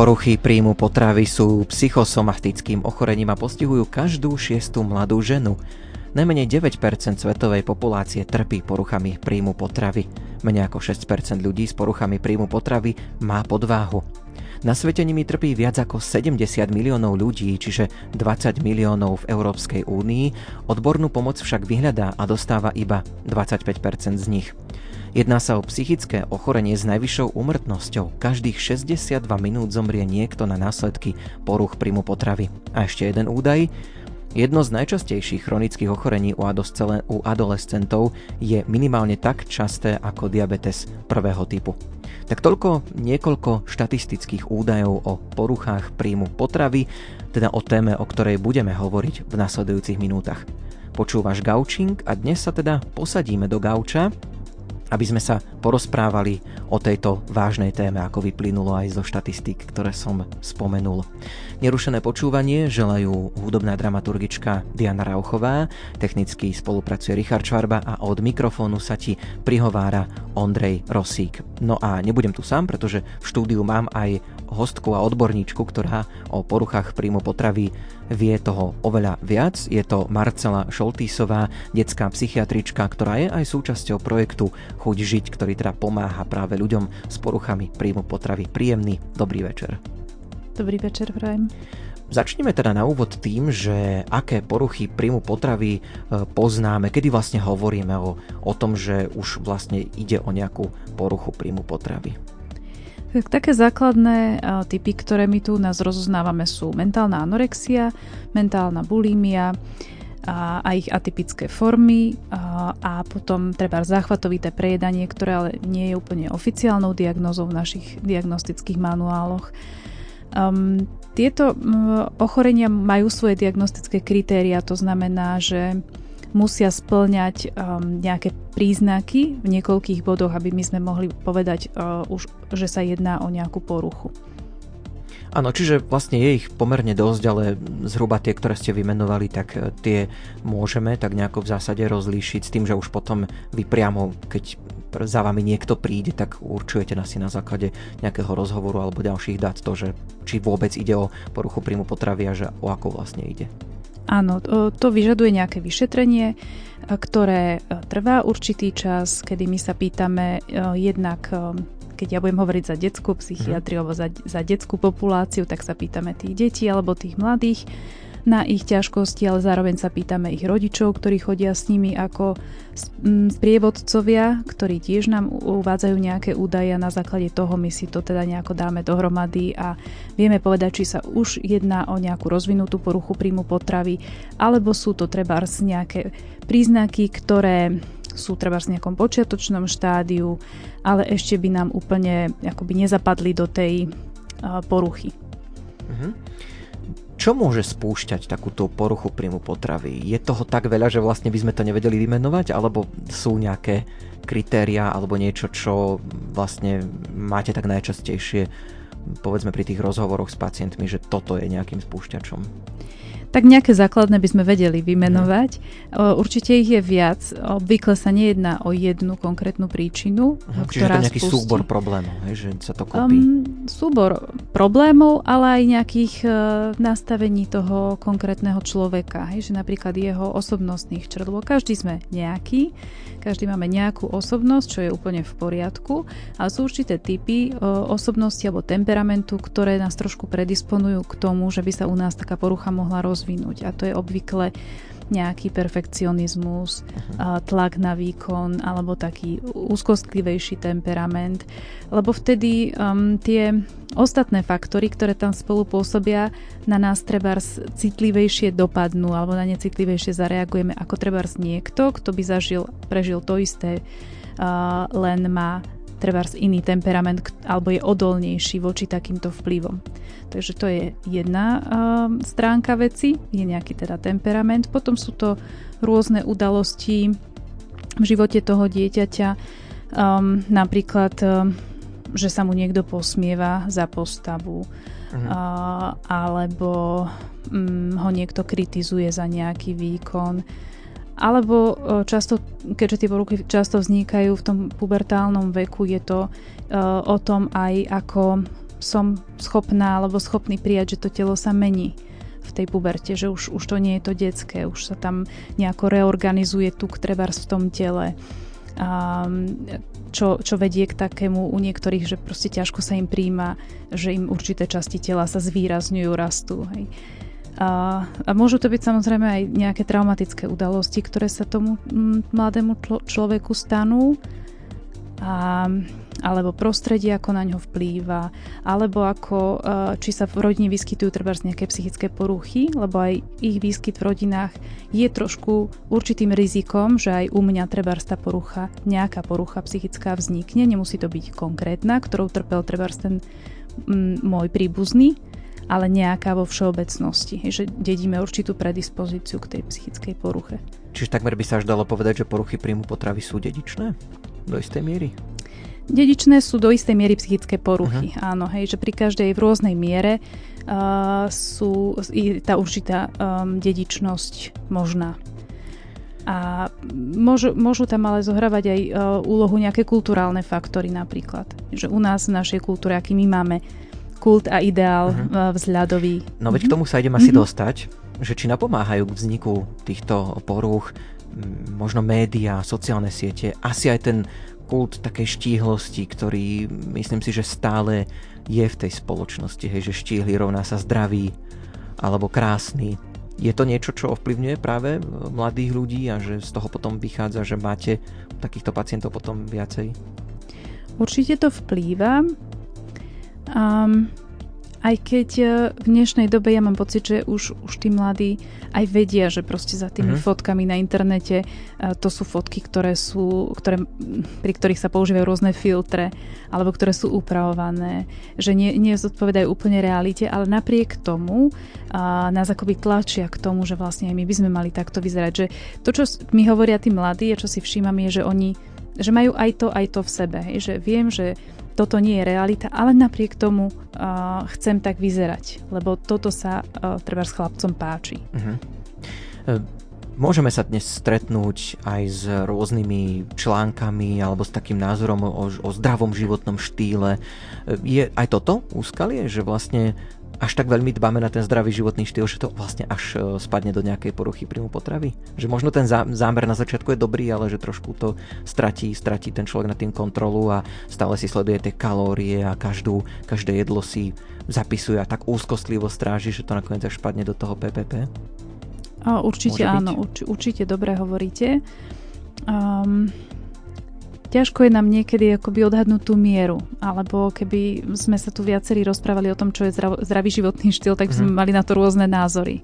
Poruchy príjmu potravy sú psychosomatickým ochorením a postihujú každú šiestu mladú ženu. Najmenej 9% svetovej populácie trpí poruchami príjmu potravy. Menej ako 6% ľudí s poruchami príjmu potravy má podváhu. Na svete nimi trpí viac ako 70 miliónov ľudí, čiže 20 miliónov v Európskej únii, odbornú pomoc však vyhľadá a dostáva iba 25% z nich. Jedná sa o psychické ochorenie s najvyššou úmrtnosťou. Každých 62 minút zomrie niekto na následky poruch príjmu potravy. A ešte jeden údaj. Jedno z najčastejších chronických ochorení u adolescentov je minimálne tak časté ako diabetes prvého typu. Tak toľko niekoľko štatistických údajov o poruchách príjmu potravy, teda o téme, o ktorej budeme hovoriť v nasledujúcich minútach. Počúvaš Gaučing a dnes sa teda posadíme do gauča aby sme sa porozprávali o tejto vážnej téme, ako vyplynulo aj zo štatistík, ktoré som spomenul. Nerušené počúvanie želajú hudobná dramaturgička Diana Rauchová, technicky spolupracuje Richard Čvarba a od mikrofónu sa ti prihovára Ondrej Rosík. No a nebudem tu sám, pretože v štúdiu mám aj hostku a odborníčku, ktorá o poruchách príjmu potravy vie toho oveľa viac. Je to Marcela Šoltísová, detská psychiatrička, ktorá je aj súčasťou projektu Chuť žiť, ktorý teda pomáha práve ľuďom s poruchami príjmu potravy. Príjemný dobrý večer. Dobrý večer, prajem. Začneme teda na úvod tým, že aké poruchy príjmu potravy e, poznáme, kedy vlastne hovoríme o, o tom, že už vlastne ide o nejakú poruchu príjmu potravy. Tak, také základné uh, typy, ktoré my tu nás rozoznávame sú mentálna anorexia, mentálna bulímia a, a ich atypické formy a, a potom treba záchvatovité prejedanie, ktoré ale nie je úplne oficiálnou diagnózou v našich diagnostických manuáloch. Um, tieto um, ochorenia majú svoje diagnostické kritéria, to znamená, že musia splňať um, nejaké príznaky v niekoľkých bodoch, aby my sme mohli povedať uh, už, že sa jedná o nejakú poruchu. Áno, čiže vlastne je ich pomerne dosť, ale zhruba tie, ktoré ste vymenovali, tak uh, tie môžeme tak nejako v zásade rozlíšiť s tým, že už potom vy priamo, keď za vami niekto príde, tak určujete si na základe nejakého rozhovoru alebo ďalších dát to, že či vôbec ide o poruchu príjmu potravy a že o ako vlastne ide. Áno, to, vyžaduje nejaké vyšetrenie, ktoré e, trvá určitý čas, kedy my sa pýtame e, jednak e, keď ja budem hovoriť za detskú psychiatriu alebo za, za detskú populáciu, tak sa pýtame tých detí alebo tých mladých na ich ťažkosti, ale zároveň sa pýtame ich rodičov, ktorí chodia s nimi ako sprievodcovia, ktorí tiež nám uvádzajú nejaké údaje a na základe toho my si to teda nejako dáme dohromady a vieme povedať, či sa už jedná o nejakú rozvinutú poruchu príjmu potravy, alebo sú to treba nejaké príznaky, ktoré sú treba v nejakom počiatočnom štádiu, ale ešte by nám úplne akoby nezapadli do tej uh, poruchy. Uh-huh. Čo môže spúšťať takúto poruchu príjmu potravy? Je toho tak veľa, že vlastne by sme to nevedeli vymenovať, alebo sú nejaké kritéria alebo niečo, čo vlastne máte tak najčastejšie povedzme pri tých rozhovoroch s pacientmi, že toto je nejakým spúšťačom? Tak nejaké základné by sme vedeli vymenovať. Mhm. Určite ich je viac. Obvykle sa nejedná o jednu konkrétnu príčinu, uh, ktorá Čiže to nejaký spustí. súbor problémov, hej, že sa to kopí. Um, súbor problémov, ale aj nejakých uh, nastavení toho konkrétneho človeka. Hej, že napríklad jeho osobnostných črt, každý sme nejaký, každý máme nejakú osobnosť, čo je úplne v poriadku, ale sú určité typy uh, osobnosti alebo temperamentu, ktoré nás trošku predisponujú k tomu, že by sa u nás taká porucha mohla rozvinúť. A to je obvykle nejaký perfekcionizmus, uh-huh. tlak na výkon alebo taký úzkostlivejší temperament, lebo vtedy um, tie ostatné faktory, ktoré tam spolu pôsobia, na nás treba citlivejšie dopadnú alebo na necitlivejšie zareagujeme ako treba niekto, kto by zažil, prežil to isté, uh, len má treba iný temperament alebo je odolnejší voči takýmto vplyvom. Takže to je jedna uh, stránka veci, je nejaký teda temperament. Potom sú to rôzne udalosti v živote toho dieťaťa, um, napríklad, um, že sa mu niekto posmieva za postavu, uh-huh. uh, alebo um, ho niekto kritizuje za nejaký výkon alebo často, keďže tie poruchy často vznikajú v tom pubertálnom veku, je to o tom aj, ako som schopná alebo schopný prijať, že to telo sa mení v tej puberte, že už, už to nie je to detské, už sa tam nejako reorganizuje tuk trebárs v tom tele. Um, čo, čo vedie k takému u niektorých, že proste ťažko sa im príjma, že im určité časti tela sa zvýrazňujú, rastú. Hej. A, a môžu to byť samozrejme aj nejaké traumatické udalosti, ktoré sa tomu mladému člo, človeku stanú. A, alebo prostredie, ako na ňo vplýva, alebo ako, či sa v rodine vyskytujú treba nejaké psychické poruchy, lebo aj ich výskyt v rodinách je trošku určitým rizikom, že aj u mňa treba tá porucha, nejaká porucha psychická vznikne, nemusí to byť konkrétna, ktorou trpel treba ten môj príbuzný, ale nejaká vo všeobecnosti, že dedíme určitú predispozíciu k tej psychickej poruche. Čiže takmer by sa až dalo povedať, že poruchy príjmu potravy sú dedičné? Do istej miery? Dedičné sú do istej miery psychické poruchy, uh-huh. áno, hej, že pri každej v rôznej miere uh, sú, je tá určitá um, dedičnosť možná. A môžu, môžu tam ale zohrávať aj uh, úlohu nejaké kulturálne faktory napríklad. Že u nás v našej kultúre, aký my máme kult a ideál uh-huh. vzhľadový. No veď uh-huh. k tomu sa idem asi uh-huh. dostať, že či napomáhajú k vzniku týchto porúch možno médiá, sociálne siete, asi aj ten kult takej štíhlosti, ktorý myslím si, že stále je v tej spoločnosti, hej, že štíhly rovná sa zdravý alebo krásny. Je to niečo, čo ovplyvňuje práve mladých ľudí a že z toho potom vychádza, že máte takýchto pacientov potom viacej? Určite to vplýva. Um, aj keď e, v dnešnej dobe ja mám pocit, že už, už tí mladí aj vedia, že proste za tými mm-hmm. fotkami na internete uh, to sú fotky, ktoré sú, ktoré, pri ktorých sa používajú rôzne filtre alebo ktoré sú upravované, že nie, nie zodpovedajú úplne realite, ale napriek tomu uh, nás akoby tlačia k tomu, že vlastne aj my by sme mali takto vyzerať. Že to, čo mi hovoria tí mladí a čo si všímam je, že oni že majú aj to, aj to v sebe. Že viem, že toto nie je realita, ale napriek tomu uh, chcem tak vyzerať, lebo toto sa uh, treba s chlapcom páči. Uh-huh. Môžeme sa dnes stretnúť aj s rôznymi článkami alebo s takým názorom o, o zdravom životnom štýle. Je aj toto úskalie, že vlastne až tak veľmi dbáme na ten zdravý životný štýl, že to vlastne až e, spadne do nejakej poruchy príjmu potravy? Že možno ten zámer na začiatku je dobrý, ale že trošku to stratí, stratí ten človek na tým kontrolu a stále si sleduje tie kalórie a každú, každé jedlo si zapisuje a tak úzkostlivo stráži, že to nakoniec až spadne do toho PPP? A určite áno, urč, určite dobre hovoríte. Um, ťažko je nám niekedy akoby odhadnúť tú mieru, alebo keby sme sa tu viacerí rozprávali o tom, čo je zdravý životný štýl, tak by sme mm. mali na to rôzne názory.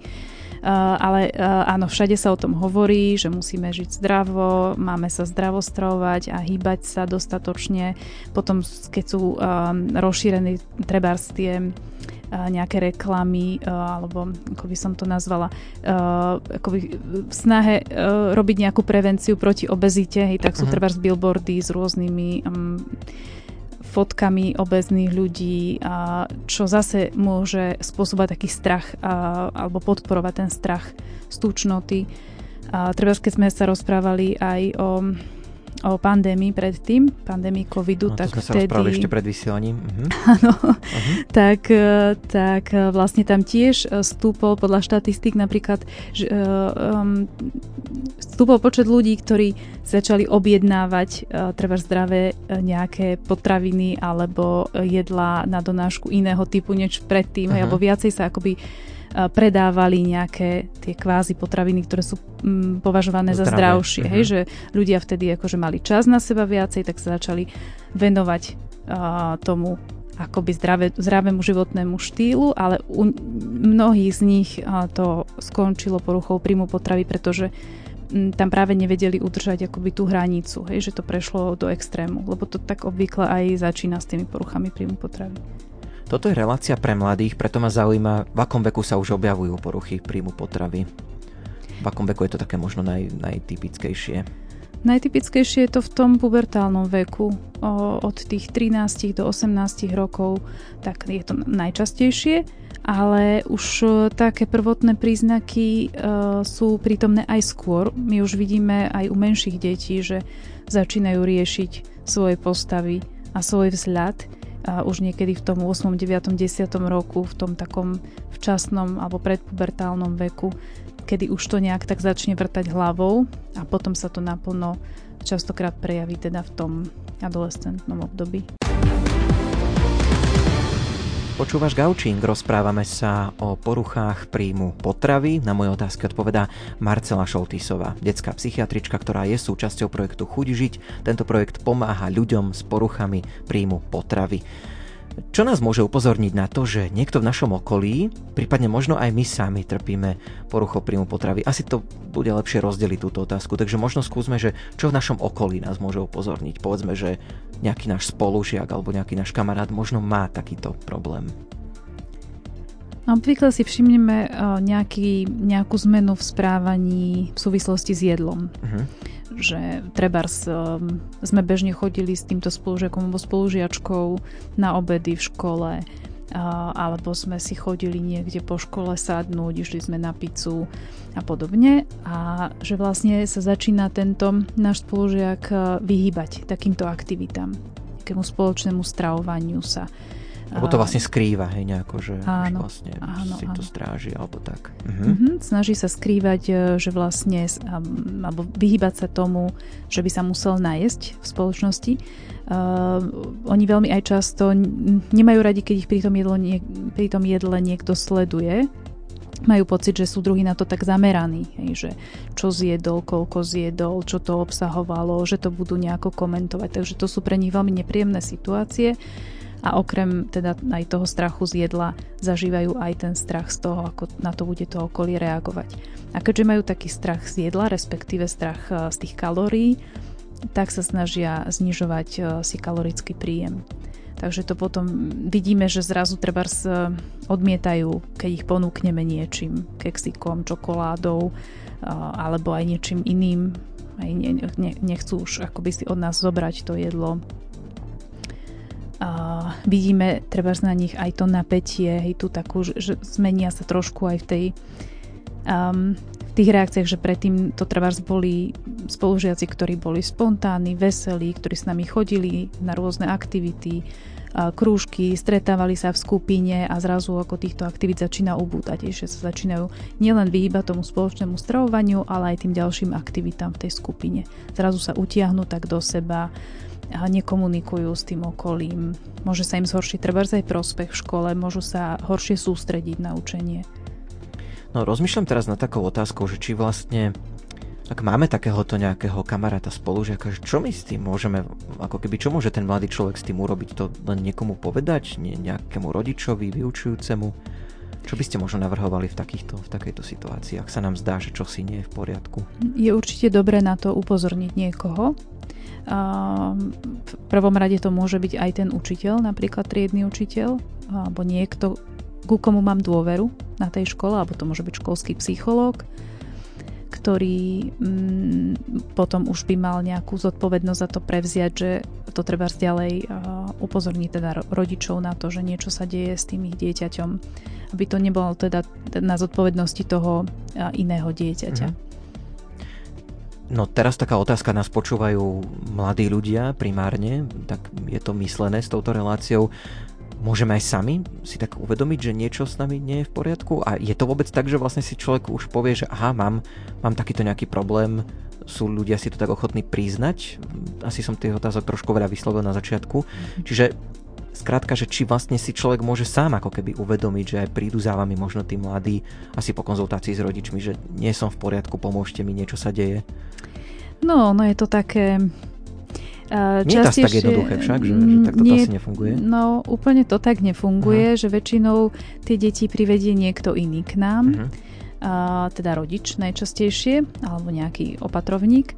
Uh, ale uh, áno, všade sa o tom hovorí, že musíme žiť zdravo, máme sa zdravo stravovať a hýbať sa dostatočne. Potom, keď sú um, rozšírené trebárs tie nejaké reklamy, alebo ako by som to nazvala, by v snahe robiť nejakú prevenciu proti obezite, hej, tak sú uh-huh. treba billboardy s rôznymi um, fotkami obezných ľudí, a čo zase môže spôsobať taký strach a, alebo podporovať ten strach z tučnoty. A treba, keď sme sa rozprávali aj o o pandémii predtým, pandémii covidu, no, tak sme vtedy... sa ešte pred vysielaním. Áno, uh-huh. tak, e, tak e, vlastne tam tiež e, stúpol podľa štatistík napríklad že, um, stúpol počet ľudí, ktorí začali objednávať uh, treba zdravé nejaké potraviny alebo jedla na donášku iného typu než predtým, uh-huh. alebo viacej sa akoby predávali nejaké tie kvázi potraviny, ktoré sú mm, považované Zdravé. za zdravšie. Uh-huh. Hej, že ľudia vtedy akože mali čas na seba viacej, tak sa začali venovať uh, tomu akoby zdravé, zdravému životnému štýlu, ale u mnohých z nich uh, to skončilo poruchou príjmu potravy, pretože mm, tam práve nevedeli udržať akoby tú hranicu, hej, že to prešlo do extrému, lebo to tak obvykle aj začína s tými poruchami príjmu potravy. Toto je relácia pre mladých, preto ma zaujíma, v akom veku sa už objavujú poruchy príjmu potravy. V akom veku je to také možno naj, najtypickejšie? Najtypickejšie je to v tom pubertálnom veku. O, od tých 13 do 18 rokov tak je to najčastejšie, ale už e, také prvotné príznaky e, sú prítomné aj skôr. My už vidíme aj u menších detí, že začínajú riešiť svoje postavy a svoj vzhľad a už niekedy v tom 8., 9., 10. roku, v tom takom včasnom alebo predpubertálnom veku, kedy už to nejak tak začne vrtať hlavou a potom sa to naplno častokrát prejaví teda v tom adolescentnom období. Počúvaš Gaučing, rozprávame sa o poruchách príjmu potravy. Na moje otázky odpovedá Marcela Šoltisová, detská psychiatrička, ktorá je súčasťou projektu Chuť žiť. Tento projekt pomáha ľuďom s poruchami príjmu potravy. Čo nás môže upozorniť na to, že niekto v našom okolí, prípadne možno aj my sami trpíme poruchou príjmu potravy? Asi to bude lepšie rozdeliť túto otázku, takže možno skúsme, že čo v našom okolí nás môže upozorniť. Povedzme, že nejaký náš spolužiak alebo nejaký náš kamarát možno má takýto problém. Obvykle si všimneme nejaký, nejakú zmenu v správaní v súvislosti s jedlom. Uh-huh že treba um, sme bežne chodili s týmto spolužiakom alebo spolužiačkou na obedy v škole, alebo sme si chodili niekde po škole sadnúť, išli sme na pizzu a podobne a že vlastne sa začína tento náš spolužiak uh, vyhýbať takýmto aktivitám, takému spoločnému stravovaniu sa alebo to vlastne skrýva, hej, nejako, že, áno, vlastne áno, si áno. to stráži, alebo tak. Mhm. Mm-hmm, snaží sa skrývať, e, že vlastne, alebo vyhýbať sa tomu, že by sa musel najesť v spoločnosti. Uh, oni veľmi aj často nemajú radi, keď ich pri tom, jedle, nie, pri tom jedle niekto sleduje, majú pocit, že sú druhí na to tak zameraní, hej, že čo zjedol, koľko zjedol, čo to obsahovalo, že to budú nejako komentovať. Takže to sú pre nich veľmi nepríjemné situácie a okrem teda aj toho strachu z jedla zažívajú aj ten strach z toho, ako na to bude to okolie reagovať. A keďže majú taký strach z jedla, respektíve strach e, z tých kalórií, tak sa snažia znižovať e, si kalorický príjem. Takže to potom vidíme, že zrazu treba e, odmietajú, keď ich ponúkneme niečím, keksikom, čokoládou alebo aj niečím iným. Aj nechcú už akoby si od nás zobrať to jedlo a vidíme treba na nich aj to napätie, hej, tu takú, že, zmenia sa trošku aj v tej um, tých reakciách, že predtým to treba boli spolužiaci, ktorí boli spontánni, veselí, ktorí s nami chodili na rôzne aktivity, krúžky, stretávali sa v skupine a zrazu ako týchto aktivít začína ubúdať, že sa začínajú nielen vyhýbať tomu spoločnému stravovaniu, ale aj tým ďalším aktivitám v tej skupine. Zrazu sa utiahnu tak do seba, nekomunikujú s tým okolím. Môže sa im zhoršiť treba aj prospech v škole, môžu sa horšie sústrediť na učenie. No rozmýšľam teraz na takou otázkou, že či vlastne ak máme takéhoto nejakého kamaráta spolužiaka, čo my s tým môžeme, ako keby čo môže ten mladý človek s tým urobiť, to len niekomu povedať, ne, nejakému rodičovi, vyučujúcemu? Čo by ste možno navrhovali v, takýchto, v takejto situácii, ak sa nám zdá, že čo si nie je v poriadku? Je určite dobré na to upozorniť niekoho, v prvom rade to môže byť aj ten učiteľ, napríklad triedny učiteľ, alebo niekto, ku komu mám dôveru na tej škole, alebo to môže byť školský psychológ, ktorý mm, potom už by mal nejakú zodpovednosť za to prevziať, že to treba ďalej uh, upozorniť teda rodičov na to, že niečo sa deje s tým ich dieťaťom, aby to nebolo teda na zodpovednosti toho uh, iného dieťaťa. Mm-hmm. No teraz taká otázka, nás počúvajú mladí ľudia primárne, tak je to myslené s touto reláciou. Môžeme aj sami si tak uvedomiť, že niečo s nami nie je v poriadku? A je to vôbec tak, že vlastne si človek už povie, že aha, mám, mám takýto nejaký problém, sú ľudia si to tak ochotní priznať? Asi som tých otázok trošku veľa vyslovil na začiatku. Čiže skrátka, že či vlastne si človek môže sám ako keby uvedomiť, že aj prídu za vami možno tí mladí, asi po konzultácii s rodičmi, že nie som v poriadku, pomôžte mi, niečo sa deje. No, no je to také... Uh, nie je to tak jednoduché však, že, že tak to nie, asi nefunguje? No, úplne to tak nefunguje, uh-huh. že väčšinou tie deti privedie niekto iný k nám, uh-huh. uh, teda rodič najčastejšie, alebo nejaký opatrovník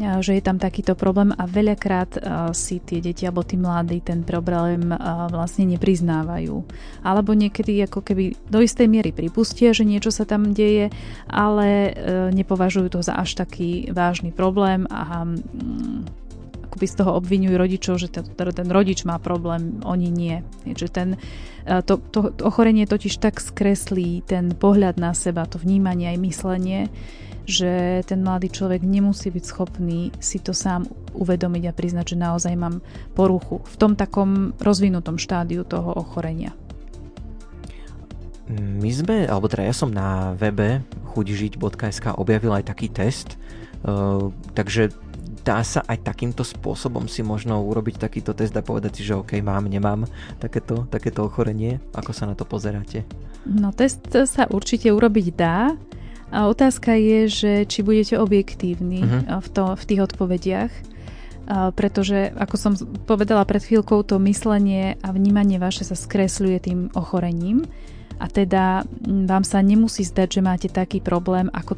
že je tam takýto problém a veľakrát si tie deti alebo tí mladí ten problém vlastne nepriznávajú. Alebo niekedy ako keby do istej miery pripustia, že niečo sa tam deje, ale e, nepovažujú to za až taký vážny problém a mm, akoby z toho obvinujú rodičov, že ten, ten rodič má problém, oni nie. Že ten, e, to, to, to ochorenie totiž tak skreslí ten pohľad na seba, to vnímanie aj myslenie, že ten mladý človek nemusí byť schopný si to sám uvedomiť a priznať, že naozaj mám poruchu v tom takom rozvinutom štádiu toho ochorenia. My sme, alebo teda ja som na webe chudižiť.sk objavil aj taký test, uh, takže dá sa aj takýmto spôsobom si možno urobiť takýto test a povedať si, že OK, mám, nemám takéto, takéto ochorenie? Ako sa na to pozeráte? No test sa určite urobiť dá. A otázka je, že či budete objektívni uh-huh. v, to, v tých odpovediach. Pretože, ako som povedala pred chvíľkou, to myslenie a vnímanie vaše sa skresľuje tým ochorením a teda vám sa nemusí zdať, že máte taký problém, ako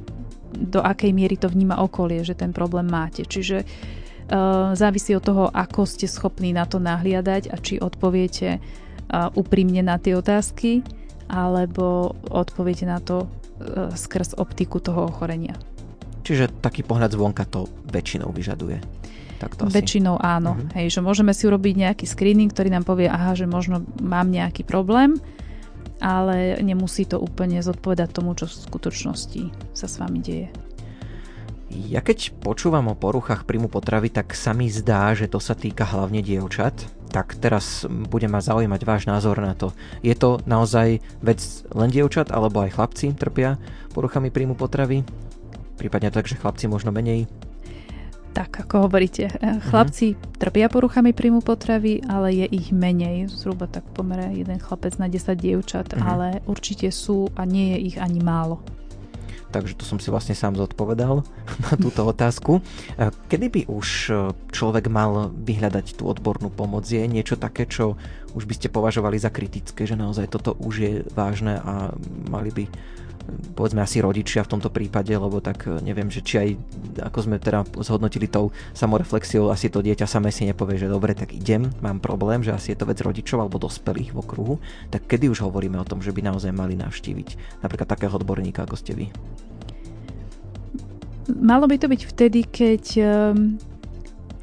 do akej miery to vníma okolie, že ten problém máte. Čiže uh, závisí od toho, ako ste schopní na to nahliadať a či odpoviete uh, úprimne na tie otázky, alebo odpoviete na to uh, skrz optiku toho ochorenia. Čiže taký pohľad zvonka to väčšinou vyžaduje. Tak to Väčšinou áno. Uh-huh. Hej, že môžeme si urobiť nejaký screening, ktorý nám povie, aha, že možno mám nejaký problém, ale nemusí to úplne zodpovedať tomu, čo v skutočnosti sa s vami deje. Ja keď počúvam o poruchách príjmu potravy, tak sa mi zdá, že to sa týka hlavne dievčat. Tak teraz bude ma zaujímať váš názor na to. Je to naozaj vec len dievčat, alebo aj chlapci trpia poruchami príjmu potravy? Prípadne tak, že chlapci možno menej? Tak, ako hovoríte, eh, chlapci uh-huh. trpia poruchami príjmu potravy, ale je ich menej, zhruba tak pomere jeden chlapec na 10 dievčat, uh-huh. ale určite sú a nie je ich ani málo. Takže to som si vlastne sám zodpovedal na túto otázku. Eh, kedy by už eh, človek mal vyhľadať tú odbornú pomoc? Je niečo také, čo už by ste považovali za kritické, že naozaj toto už je vážne a mali by povedzme asi rodičia v tomto prípade, lebo tak e, neviem, že či aj ako sme teda zhodnotili tou samoreflexiou, asi to dieťa samé si nepovie, že dobre, tak idem, mám problém, že asi je to vec rodičov alebo dospelých v okruhu, tak kedy už hovoríme o tom, že by naozaj mali navštíviť napríklad takého odborníka, ako ste vy? Malo by to byť vtedy, keď um,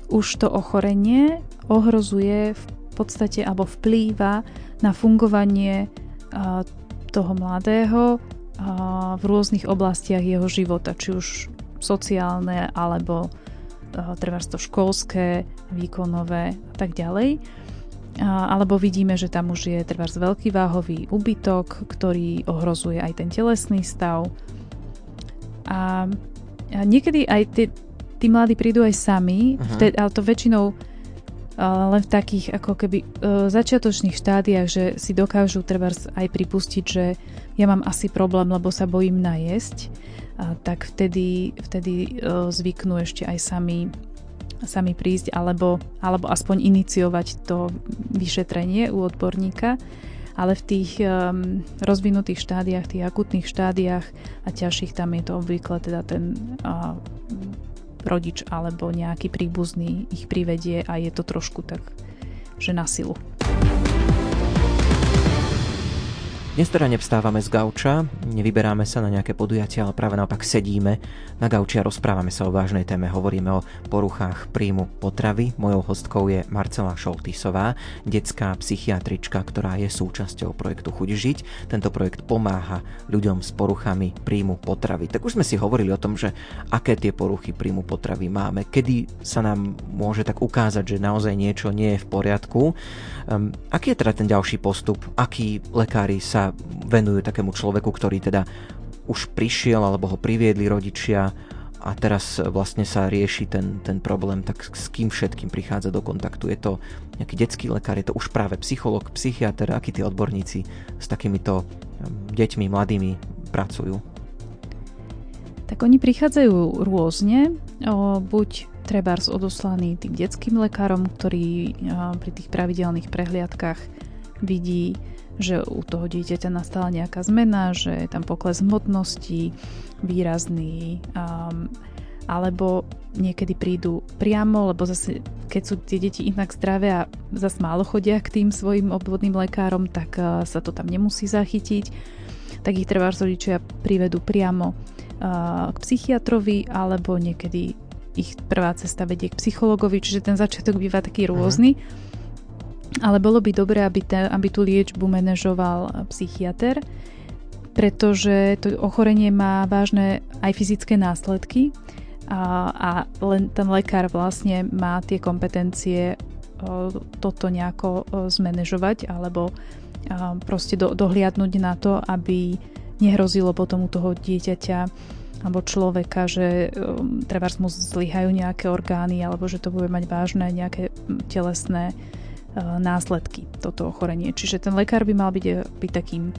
už to ochorenie ohrozuje v podstate alebo vplýva na fungovanie uh, toho mladého v rôznych oblastiach jeho života, či už sociálne alebo treba to školské, výkonové a tak ďalej. Alebo vidíme, že tam už je treba veľký váhový úbytok, ktorý ohrozuje aj ten telesný stav. A niekedy aj tí, tí mladí prídu aj sami, uh-huh. vtedy, ale to väčšinou len v takých ako keby uh, začiatočných štádiách, že si dokážu treba aj pripustiť, že ja mám asi problém, lebo sa bojím najesť, tak vtedy, vtedy uh, zvyknú ešte aj sami sami prísť alebo, alebo aspoň iniciovať to vyšetrenie u odborníka ale v tých um, rozvinutých štádiách, tých akutných štádiách a ťažších tam je to obvykle teda ten uh, rodič alebo nejaký príbuzný ich privedie a je to trošku tak, že na silu. Dnes teda nevstávame z gauča, nevyberáme sa na nejaké podujatia, ale práve naopak sedíme na gauči a rozprávame sa o vážnej téme. Hovoríme o poruchách príjmu potravy. Mojou hostkou je Marcela Šoltisová, detská psychiatrička, ktorá je súčasťou projektu Chuť žiť. Tento projekt pomáha ľuďom s poruchami príjmu potravy. Tak už sme si hovorili o tom, že aké tie poruchy príjmu potravy máme, kedy sa nám môže tak ukázať, že naozaj niečo nie je v poriadku. Um, aký je teda ten ďalší postup? Akí lekári sa venujú takému človeku, ktorý teda už prišiel alebo ho priviedli rodičia a teraz vlastne sa rieši ten, ten problém, tak s kým všetkým prichádza do kontaktu? Je to nejaký detský lekár, je to už práve psycholog, psychiatr, akí tí odborníci s takýmito deťmi, mladými pracujú? Tak oni prichádzajú rôzne, buď trebárs odoslaný tým detským lekárom, ktorý pri tých pravidelných prehliadkách vidí že u toho dieťaťa nastala nejaká zmena, že je tam pokles hmotnosti výrazný, um, alebo niekedy prídu priamo, lebo zase keď sú tie deti inak zdravé a zase málo chodia k tým svojim obvodným lekárom, tak uh, sa to tam nemusí zachytiť, tak ich treba rodičia privedú priamo uh, k psychiatrovi, alebo niekedy ich prvá cesta vedie k psychologovi, čiže ten začiatok býva taký rôzny. Uh-huh ale bolo by dobré, aby, te, aby tú liečbu manažoval psychiatr. pretože to ochorenie má vážne aj fyzické následky a, a len ten lekár vlastne má tie kompetencie toto nejako zmanéžovať alebo proste do, dohliadnúť na to, aby nehrozilo potom u toho dieťaťa alebo človeka, že um, treba mu zlyhajú nejaké orgány alebo že to bude mať vážne nejaké telesné uh, následky, toto ochorenie. Čiže ten lekár by mal byť, e, byť takým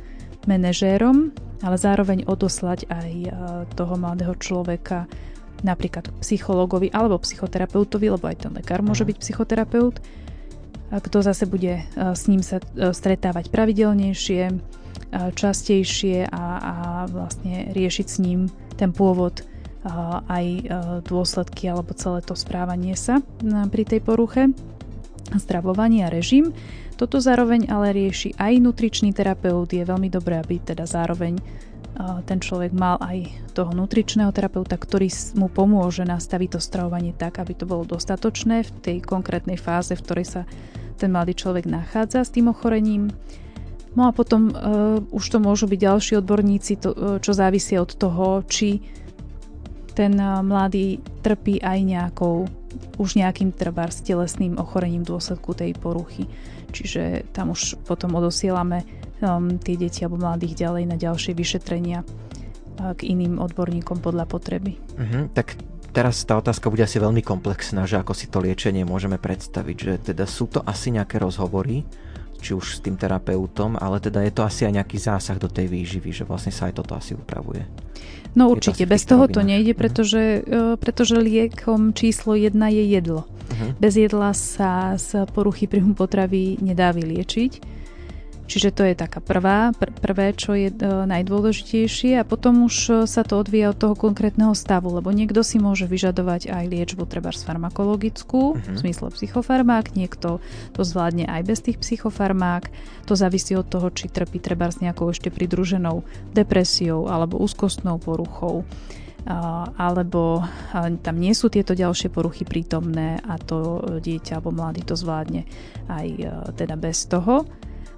manažérom, ale zároveň odoslať aj uh, toho mladého človeka napríklad psychologovi alebo psychoterapeutovi, lebo aj ten lekár môže mhm. byť psychoterapeut, kto zase bude s ním sa stretávať pravidelnejšie, častejšie a, a vlastne riešiť s ním ten pôvod aj dôsledky alebo celé to správanie sa pri tej poruche, stravovanie a režim. Toto zároveň ale rieši aj nutričný terapeut. Je veľmi dobré, aby teda zároveň ten človek mal aj toho nutričného terapeuta, ktorý mu pomôže nastaviť to stravovanie tak, aby to bolo dostatočné v tej konkrétnej fáze, v ktorej sa ten mladý človek nachádza s tým ochorením. No a potom uh, už to môžu byť ďalší odborníci, to, uh, čo závisí od toho, či ten uh, mladý trpí aj nejakou, už nejakým trebár s telesným ochorením dôsledku tej poruchy. Čiže tam už potom odosielame um, tie deti alebo mladých ďalej na ďalšie vyšetrenia uh, k iným odborníkom podľa potreby. Uh-huh, tak teraz tá otázka bude asi veľmi komplexná, že ako si to liečenie môžeme predstaviť, že teda sú to asi nejaké rozhovory, či už s tým terapeutom, ale teda je to asi aj nejaký zásah do tej výživy, že vlastne sa aj toto asi upravuje. No určite, bez toho to nejde, mhm. pretože, uh-huh. pretože liekom číslo jedna je jedlo. Uh-huh. Bez jedla sa z poruchy príjmu potravy nedá vyliečiť Čiže to je taká prvá, pr- prvé, čo je e, najdôležitejšie a potom už e, sa to odvíja od toho konkrétneho stavu, lebo niekto si môže vyžadovať aj liečbu treba farmakologickú, uh-huh. v zmysle psychofarmák, niekto to zvládne aj bez tých psychofarmák. To závisí od toho, či trpí treba s nejakou ešte pridruženou depresiou alebo úzkostnou poruchou alebo tam nie sú tieto ďalšie poruchy prítomné a to dieťa alebo mladý to zvládne aj e, teda bez toho.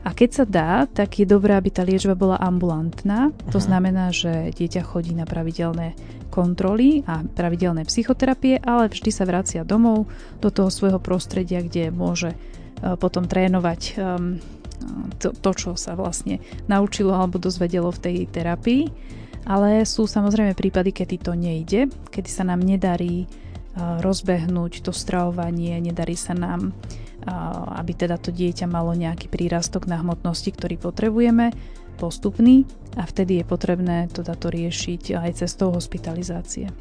A keď sa dá, tak je dobré, aby tá liečba bola ambulantná. To uh-huh. znamená, že dieťa chodí na pravidelné kontroly a pravidelné psychoterapie, ale vždy sa vracia domov do toho svojho prostredia, kde môže uh, potom trénovať um, to, to, čo sa vlastne naučilo alebo dozvedelo v tej terapii. Ale sú samozrejme prípady, kedy to nejde, kedy sa nám nedarí uh, rozbehnúť to stravovanie, nedarí sa nám aby teda to dieťa malo nejaký prírastok na hmotnosti, ktorý potrebujeme, postupný a vtedy je potrebné teda to riešiť aj cestou hospitalizácie.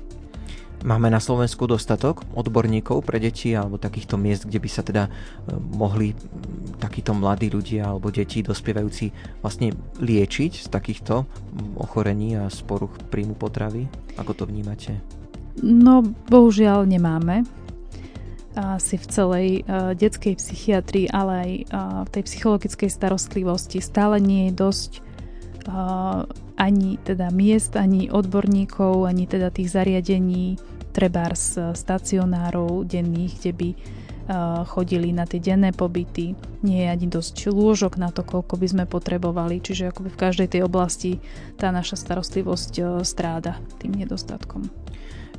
Máme na Slovensku dostatok odborníkov pre deti alebo takýchto miest, kde by sa teda e, mohli takíto mladí ľudia alebo deti dospievajúci vlastne liečiť z takýchto ochorení a z poruch príjmu potravy? Ako to vnímate? No, bohužiaľ nemáme asi v celej uh, detskej psychiatrii, ale aj uh, v tej psychologickej starostlivosti stále nie je dosť uh, ani teda miest, ani odborníkov, ani teda tých zariadení, trebárs stacionárov denných, kde by chodili na tie denné pobyty. Nie je ani dosť lôžok na to, koľko by sme potrebovali, čiže akoby v každej tej oblasti tá naša starostlivosť stráda tým nedostatkom.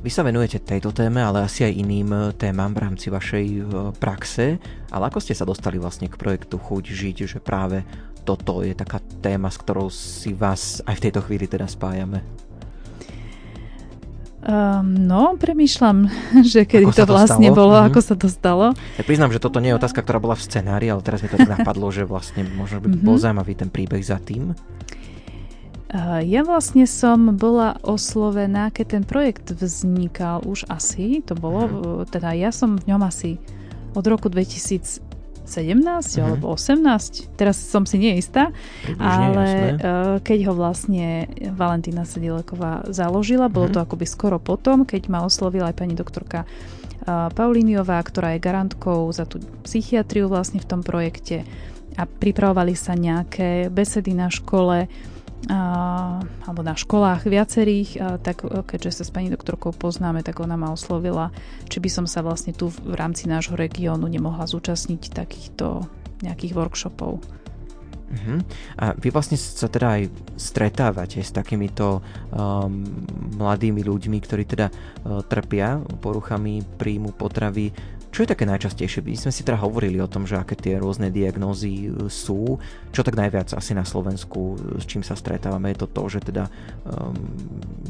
Vy sa venujete tejto téme, ale asi aj iným e, témam v rámci vašej e, praxe. Ale ako ste sa dostali vlastne k projektu Chuť žiť, že práve toto je taká téma, s ktorou si vás aj v tejto chvíli teda spájame? Um, no, premýšľam, že kedy to, to vlastne stalo? bolo, mm-hmm. ako sa to stalo. Ja priznám, že toto nie je otázka, ktorá bola v scenári, ale teraz mi to napadlo, že vlastne možno by mm-hmm. bol zaujímavý ten príbeh za tým. Ja vlastne som bola oslovená, keď ten projekt vznikal už asi, to bolo, uh-huh. teda ja som v ňom asi od roku 2017 uh-huh. Mhm. alebo 18, teraz som si neistá, ale jasné. E, keď ho vlastne Valentína Sedileková založila, bolo uh-huh. to akoby skoro potom, keď ma oslovila aj pani doktorka e, Paulíniová, ktorá je garantkou za tú psychiatriu vlastne v tom projekte a pripravovali sa nejaké besedy na škole, alebo na školách viacerých, tak e, keďže sa s pani doktorkou poznáme, tak ona ma oslovila, či by som sa vlastne tu v rámci nášho regiónu nemohla zúčastniť takýchto nejakých workshopov. Uh-huh. A vy vlastne sa teda aj stretávate s takýmito um, mladými ľuďmi, ktorí teda uh, trpia poruchami príjmu potravy. Čo je také najčastejšie? My sme si teda hovorili o tom, že aké tie rôzne diagnózy uh, sú. Čo tak najviac asi na Slovensku, uh, s čím sa stretávame, je to to, že teda um,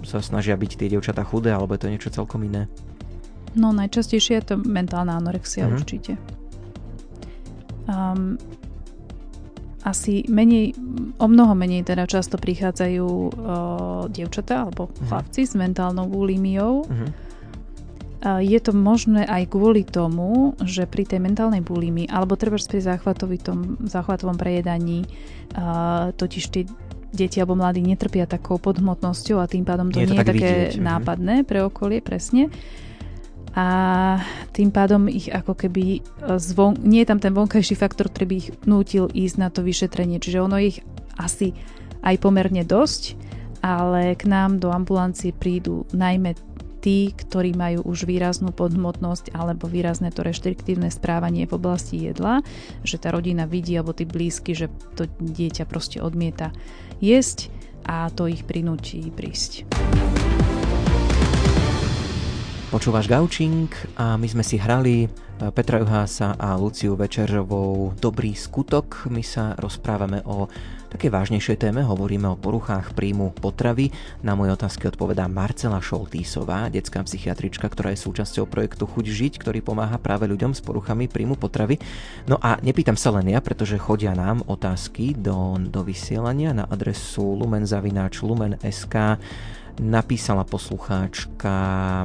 sa snažia byť tie dievčatá chudé, alebo je to niečo celkom iné? No najčastejšie je to mentálna anorexia uh-huh. určite. Um, asi menej, o mnoho menej teda často prichádzajú uh, dievčatá alebo uh-huh. chlapci s mentálnou bulimiou. Uh-huh. Je to možné aj kvôli tomu, že pri tej mentálnej bulimi alebo treba pri záchvatovitom, záchvatovom prejedaní totiž tie deti alebo mladí netrpia takou podhmotnosťou a tým pádom to nie, nie je také vidieť, nápadné pre okolie, presne a tým pádom ich ako keby e, zvon, nie je tam ten vonkajší faktor, ktorý by ich nútil ísť na to vyšetrenie. Čiže ono ich asi aj pomerne dosť, ale k nám do ambulancie prídu najmä tí, ktorí majú už výraznú podhmotnosť alebo výrazné to reštriktívne správanie v oblasti jedla, že tá rodina vidí alebo tí blízky, že to dieťa proste odmieta jesť a to ich prinúti prísť. Počúvaš Gaučing a my sme si hrali e, Petra Juhása a Luciu Večerovou Dobrý skutok. My sa rozprávame o také vážnejšej téme, hovoríme o poruchách príjmu potravy. Na moje otázky odpovedá Marcela Šoltísová, detská psychiatrička, ktorá je súčasťou projektu Chuť žiť, ktorý pomáha práve ľuďom s poruchami príjmu potravy. No a nepýtam sa len ja, pretože chodia nám otázky do, do vysielania na adresu lumenzavináč lumen.sk napísala poslucháčka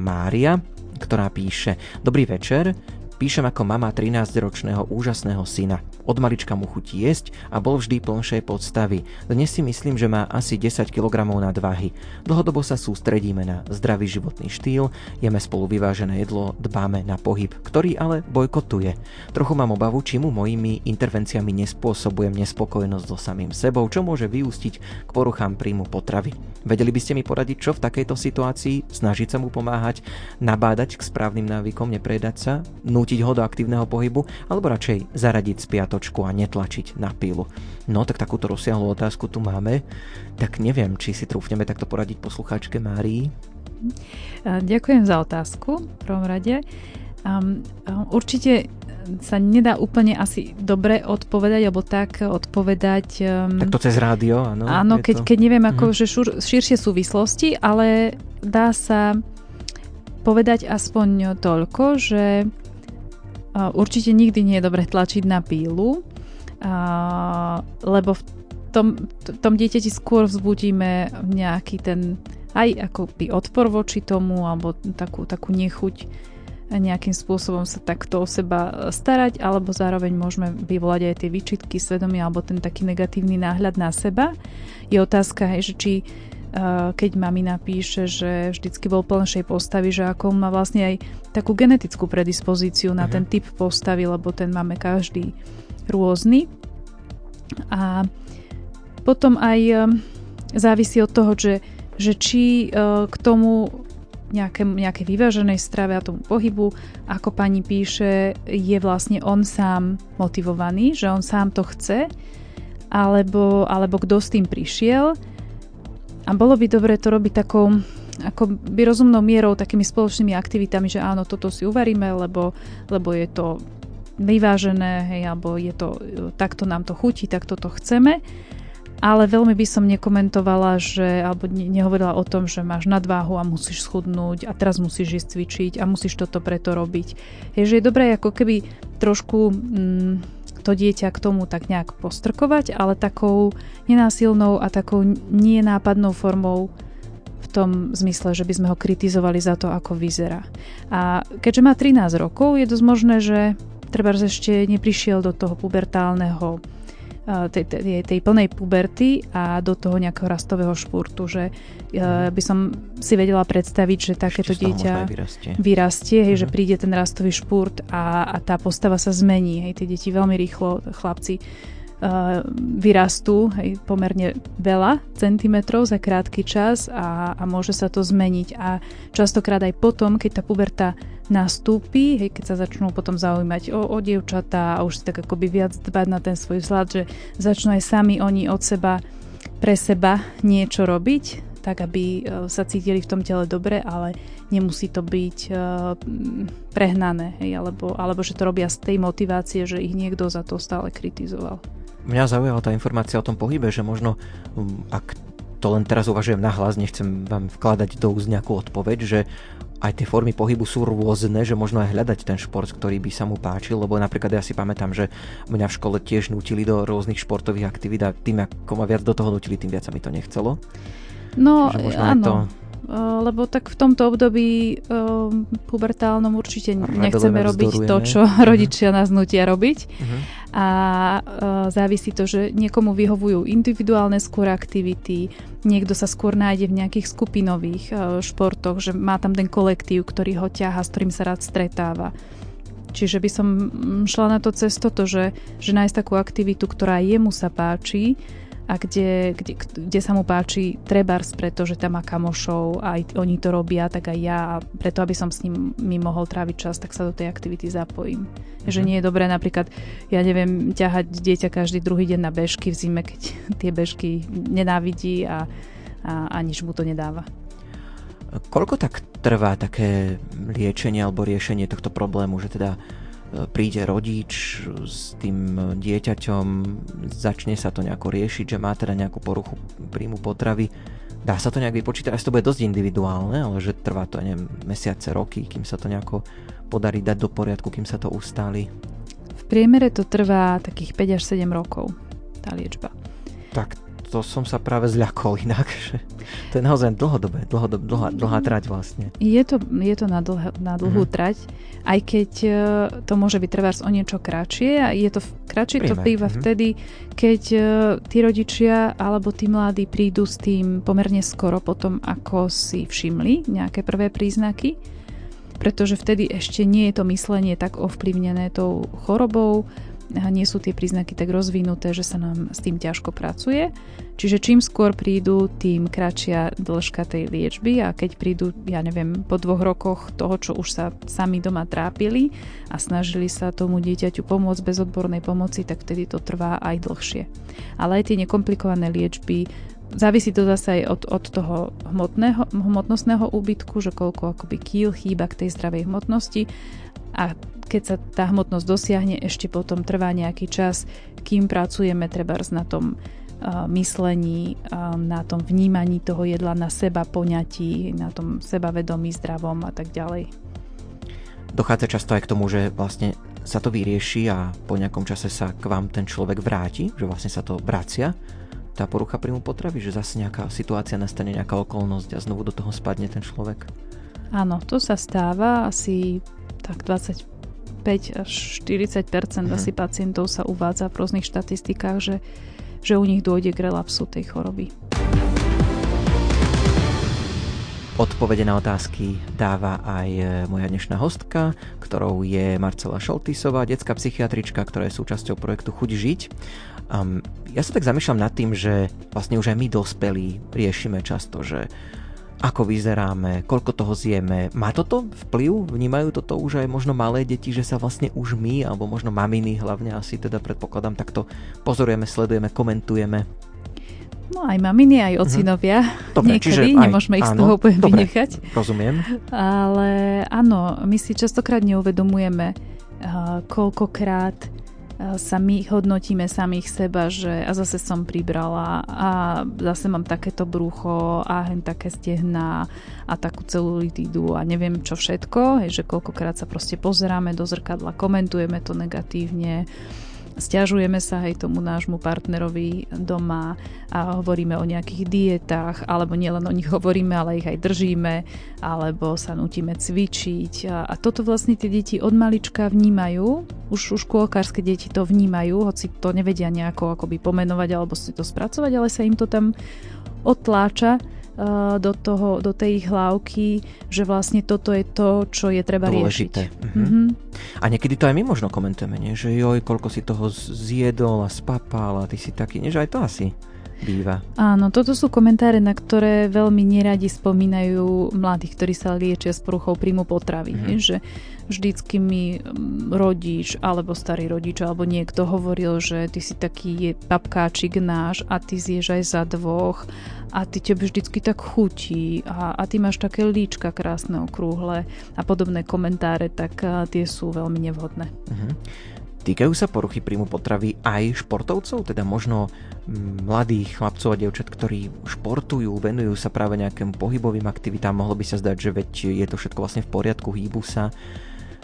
Mária, ktorá píše Dobrý večer, Píšem ako mama 13-ročného úžasného syna. Od malička mu chutí jesť a bol vždy plnšej podstavy. Dnes si myslím, že má asi 10 kg nadváhy. Dlhodobo sa sústredíme na zdravý životný štýl, jeme spolu vyvážené jedlo, dbáme na pohyb, ktorý ale bojkotuje. Trochu mám obavu, či mu mojimi intervenciami nespôsobujem nespokojnosť so samým sebou, čo môže vyústiť k poruchám príjmu potravy. Vedeli by ste mi poradiť, čo v takejto situácii, snažiť sa mu pomáhať, nabádať k správnym návykom, nepredať sa, donútiť ho do aktívneho pohybu, alebo radšej zaradiť spiatočku a netlačiť na pílu. No tak takúto rozsiahlu otázku tu máme, tak neviem, či si trúfneme takto poradiť poslucháčke Márii. Ďakujem za otázku v prvom rade. Um, určite sa nedá úplne asi dobre odpovedať, alebo tak odpovedať... Um, tak to cez rádio, áno? Áno, keď, to... keď neviem ako, mm. že šur, širšie súvislosti, ale dá sa povedať aspoň toľko, že Určite nikdy nie je dobre tlačiť na pílu, lebo v tom, tom dieťati skôr vzbudíme nejaký ten aj akoby odpor voči tomu alebo takú, takú nechuť nejakým spôsobom sa takto o seba starať, alebo zároveň môžeme vyvolať aj tie výčitky svedomia alebo ten taký negatívny náhľad na seba. Je otázka, hej, že či keď mami napíše, že vždycky bol plnšej postavy, že ako má vlastne aj takú genetickú predispozíciu na ten typ postavy, lebo ten máme každý rôzny. A potom aj e, závisí od toho, že, že či e, k tomu nejaké, nejaké vyváženej strave a tomu pohybu, ako pani píše, je vlastne on sám motivovaný, že on sám to chce, alebo, alebo kto s tým prišiel a bolo by dobre to robiť takou ako by rozumnou mierou, takými spoločnými aktivitami, že áno, toto si uvaríme, lebo, lebo je to vyvážené, hej, alebo je to, takto nám to chutí, takto to chceme. Ale veľmi by som nekomentovala, že, alebo ne, nehovorila o tom, že máš nadváhu a musíš schudnúť a teraz musíš ísť cvičiť a musíš toto preto robiť. Je, že je dobré ako keby trošku mm, to dieťa k tomu tak nejak postrkovať, ale takou nenásilnou a takou nenápadnou formou v tom zmysle, že by sme ho kritizovali za to, ako vyzerá. A keďže má 13 rokov, je dosť možné, že treba ešte neprišiel do toho pubertálneho tej, tej, tej plnej puberty a do toho nejakého rastového špurtu, že uh, by som si vedela predstaviť, že takéto dieťa vyrastie, vyrastie hej, uh-huh. že mhm. príde ten rastový špurt a, a tá postava sa zmení. Hej, tie deti veľmi rýchlo, chlapci, uh, vyrastú hej, pomerne veľa centimetrov za krátky čas a, a môže sa to zmeniť. A častokrát aj potom, keď tá puberta nastúpi, hej, keď sa začnú potom zaujímať o, o dievčatá a už si tak akoby viac dbať na ten svoj vzhľad, že začnú aj sami oni od seba pre seba niečo robiť, tak aby e, sa cítili v tom tele dobre, ale nemusí to byť uh, prehnané, hej, alebo, alebo že to robia z tej motivácie, že ich niekto za to stále kritizoval. Mňa zaujala tá informácia o tom pohybe, že možno um, ak to len teraz uvažujem nahlas, nechcem vám vkladať do úst nejakú odpoveď, že aj tie formy pohybu sú rôzne, že možno aj hľadať ten šport, ktorý by sa mu páčil, lebo napríklad ja si pamätám, že mňa v škole tiež nutili do rôznych športových aktivít a tým, ako ma viac do toho nutili, tým viac sa mi to nechcelo. No, áno. To... Lebo tak v tomto období uh, pubertálnom určite nechceme robiť to, čo rodičia nás nutia robiť. Uh-huh. A uh, závisí to, že niekomu vyhovujú individuálne skôr aktivity, niekto sa skôr nájde v nejakých skupinových uh, športoch, že má tam ten kolektív, ktorý ho ťaha, s ktorým sa rád stretáva. Čiže by som šla na to cez toto, že, že nájsť takú aktivitu, ktorá jemu sa páči a kde, kde, kde sa mu páči trebárs, pretože tam má kamošov a aj oni to robia, tak aj ja a preto, aby som s ním mi mohol tráviť čas, tak sa do tej aktivity zapojím. Mm-hmm. Že nie je dobré napríklad, ja neviem, ťahať dieťa každý druhý deň na bežky v zime, keď tie bežky nenávidí a, a, a nič mu to nedáva. Koľko tak trvá také liečenie alebo riešenie tohto problému, že teda príde rodič s tým dieťaťom, začne sa to nejako riešiť, že má teda nejakú poruchu príjmu potravy. Dá sa to nejak vypočítať, asi to bude dosť individuálne, ale že trvá to, neviem, mesiace, roky, kým sa to nejako podarí dať do poriadku, kým sa to ustáli. V priemere to trvá takých 5 až 7 rokov, tá liečba. Tak to som sa práve zľakol inak, to je naozaj dlhodobé, dlhodobé dlhá, dlhá trať vlastne. Je to, je to na, dlh, na dlhú mm-hmm. trať, aj keď e, to môže byť trvás o niečo kratšie a je to kratšie Príjme. to býva mm-hmm. vtedy, keď uh, tí rodičia alebo tí mladí prídu s tým pomerne skoro potom, ako si všimli nejaké prvé príznaky, pretože vtedy ešte nie je to myslenie tak ovplyvnené tou chorobou, nie sú tie príznaky tak rozvinuté, že sa nám s tým ťažko pracuje. Čiže čím skôr prídu, tým kratšia dĺžka tej liečby a keď prídu, ja neviem, po dvoch rokoch toho, čo už sa sami doma trápili a snažili sa tomu dieťaťu pomôcť bez odbornej pomoci, tak vtedy to trvá aj dlhšie. Ale aj tie nekomplikované liečby Závisí to zase aj od, od toho hmotného, hmotnostného úbytku, že koľko akoby kýl chýba k tej zdravej hmotnosti a keď sa tá hmotnosť dosiahne, ešte potom trvá nejaký čas, kým pracujeme treba na tom uh, myslení, uh, na tom vnímaní toho jedla, na seba poňatí, na tom sebavedomí, zdravom a tak ďalej. Dochádza často aj k tomu, že vlastne sa to vyrieši a po nejakom čase sa k vám ten človek vráti, že vlastne sa to vracia, tá porucha príjmu potravy, že zase nejaká situácia nastane, nejaká okolnosť a znovu do toho spadne ten človek. Áno, to sa stáva asi tak 20 5 až 40 mm. asi pacientov sa uvádza v rôznych štatistikách, že, že u nich dôjde k relapsu tej choroby. Odpovede na otázky dáva aj e, moja dnešná hostka, ktorou je Marcela Šoltisová, detská psychiatrička, ktorá je súčasťou projektu Chuť žiť. Um, ja sa tak zamýšľam nad tým, že vlastne už aj my dospelí riešime často, že ako vyzeráme, koľko toho zjeme. Má toto vplyv? Vnímajú toto už aj možno malé deti, že sa vlastne už my, alebo možno maminy hlavne asi teda predpokladám, takto pozorujeme, sledujeme, komentujeme. No aj maminy, aj ocinovia. Mm-hmm. Dobre, Niekedy, čiže aj, nemôžeme ich áno, z toho úplne dobre, vynechať. Rozumiem. Ale áno, my si častokrát neuvedomujeme, uh, koľkokrát sa my hodnotíme samých seba, že a zase som pribrala a zase mám takéto brucho a hen také stehna a takú celulitídu a neviem čo všetko, hej, že koľkokrát sa proste pozeráme do zrkadla, komentujeme to negatívne stiažujeme sa aj tomu nášmu partnerovi doma a hovoríme o nejakých dietách, alebo nielen o nich hovoríme, ale ich aj držíme, alebo sa nutíme cvičiť. A, a toto vlastne tie deti od malička vnímajú, už, už škôlkárske deti to vnímajú, hoci to nevedia nejako akoby pomenovať alebo si to spracovať, ale sa im to tam otláča do, toho, do tej ich hlavky, že vlastne toto je to, čo je treba Dôležité. riešiť. Mhm. Mm-hmm. A niekedy to aj my možno komentujeme, nie? že joj, koľko si toho zjedol a spapal a ty si taký, nie? Že aj to asi býva. Áno, toto sú komentáre, na ktoré veľmi neradi spomínajú mladých, ktorí sa liečia s poruchou príjmu potravy. Mm-hmm. Že vždycky mi mm, rodič, alebo starý rodič, alebo niekto hovoril, že ty si taký papkáčik náš a ty zješ aj za dvoch a ty tebe vždycky tak chutí a, a ty máš také líčka krásne okrúhle a podobné komentáre, tak tie sú veľmi nevhodné. Mm-hmm. Týkajú sa poruchy príjmu potravy aj športovcov, teda možno mladých chlapcov a dievčat, ktorí športujú, venujú sa práve nejakým pohybovým aktivitám, mohlo by sa zdať, že veď je to všetko vlastne v poriadku, hýbu sa,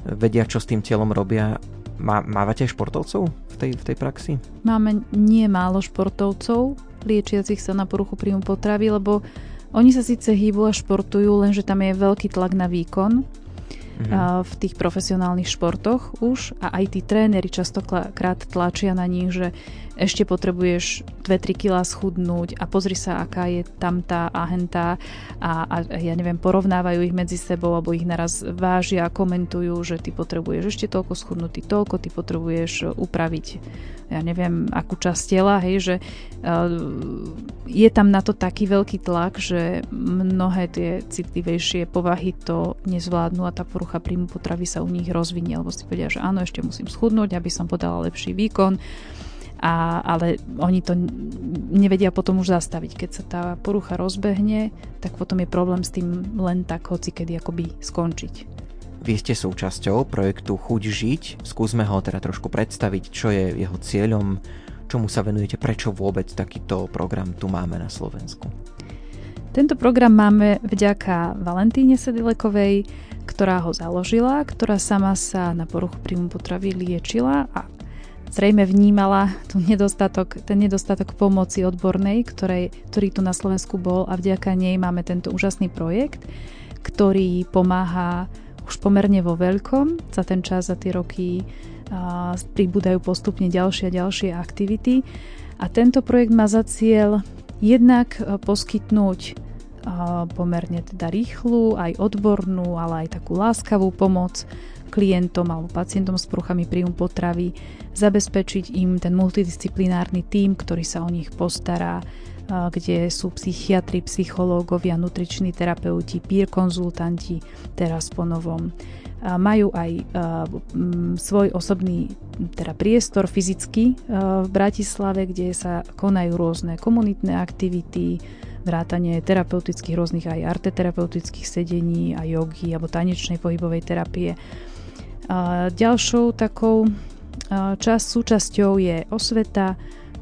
vedia, čo s tým telom robia. Má, mávate športovcov v tej, v tej praxi? Máme nie málo športovcov, liečiacich sa na poruchu príjmu potravy, lebo oni sa síce hýbu a športujú, lenže tam je veľký tlak na výkon mm-hmm. v tých profesionálnych športoch už a aj tí tréneri častokrát tlačia na nich, že ešte potrebuješ 2-3 kg schudnúť a pozri sa, aká je tam tá hentá a, a ja neviem, porovnávajú ich medzi sebou alebo ich naraz vážia a komentujú, že ty potrebuješ ešte toľko schudnúť, ty toľko, ty potrebuješ upraviť ja neviem, akú časť tela, hej, že uh, je tam na to taký veľký tlak, že mnohé tie citlivejšie povahy to nezvládnu a tá porucha príjmu potravy sa u nich rozvinie, lebo si povedia, že áno, ešte musím schudnúť, aby som podala lepší výkon a, ale oni to nevedia potom už zastaviť. Keď sa tá porucha rozbehne, tak potom je problém s tým len tak hoci kedy akoby skončiť. Vy ste súčasťou projektu Chuť žiť. Skúsme ho teda trošku predstaviť, čo je jeho cieľom, čomu sa venujete, prečo vôbec takýto program tu máme na Slovensku. Tento program máme vďaka Valentíne Sedilekovej, ktorá ho založila, ktorá sama sa na poruchu príjmu potravy liečila a zrejme vnímala tu nedostatok, ten nedostatok pomoci odbornej, ktorej, ktorý tu na Slovensku bol a vďaka nej máme tento úžasný projekt, ktorý pomáha už pomerne vo veľkom. Za ten čas, za tie roky a, pribúdajú postupne ďalšie a ďalšie aktivity. A tento projekt má za cieľ jednak poskytnúť pomerne teda rýchlu, aj odbornú, ale aj takú láskavú pomoc klientom alebo pacientom s poruchami príjmu potravy, zabezpečiť im ten multidisciplinárny tím, ktorý sa o nich postará, kde sú psychiatri, psychológovia, nutriční terapeuti, peer konzultanti, teraz po novom. Majú aj svoj osobný teda priestor fyzicky v Bratislave, kde sa konajú rôzne komunitné aktivity, vrátanie terapeutických rôznych aj arteterapeutických sedení a jogy alebo tanečnej pohybovej terapie. Ďalšou takou časť, súčasťou je osveta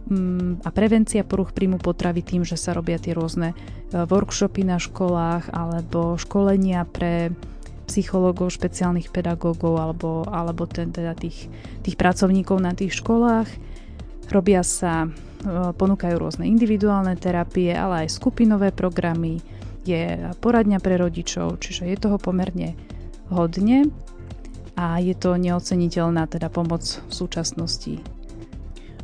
mm, a prevencia poruch príjmu potravy tým, že sa robia tie rôzne e, workshopy na školách alebo školenia pre psychológov, špeciálnych pedagógov alebo, alebo teda tých, tých pracovníkov na tých školách. Robia sa, e, ponúkajú rôzne individuálne terapie, ale aj skupinové programy, je poradňa pre rodičov, čiže je toho pomerne hodne a je to neoceniteľná teda pomoc v súčasnosti.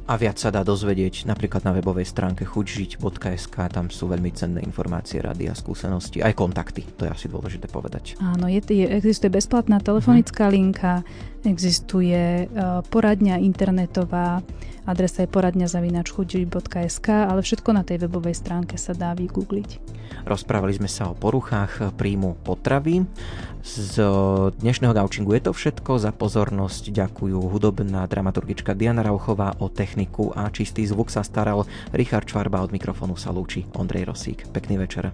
A viac sa dá dozvedieť napríklad na webovej stránke chuťžiť.sk, tam sú veľmi cenné informácie, rady a skúsenosti, aj kontakty, to je asi dôležité povedať. Áno, je, je, existuje bezplatná telefonická hmm. linka, existuje uh, poradňa internetová, Adresa je poradňa zavinačchudžiť.sk, ale všetko na tej webovej stránke sa dá vygoogliť. Rozprávali sme sa o poruchách príjmu potravy. Z dnešného gaučingu je to všetko. Za pozornosť ďakujú hudobná dramaturgička Diana Rauchová o techniku a čistý zvuk sa staral Richard Čvarba od mikrofónu sa lúči Ondrej Rosík. Pekný večer.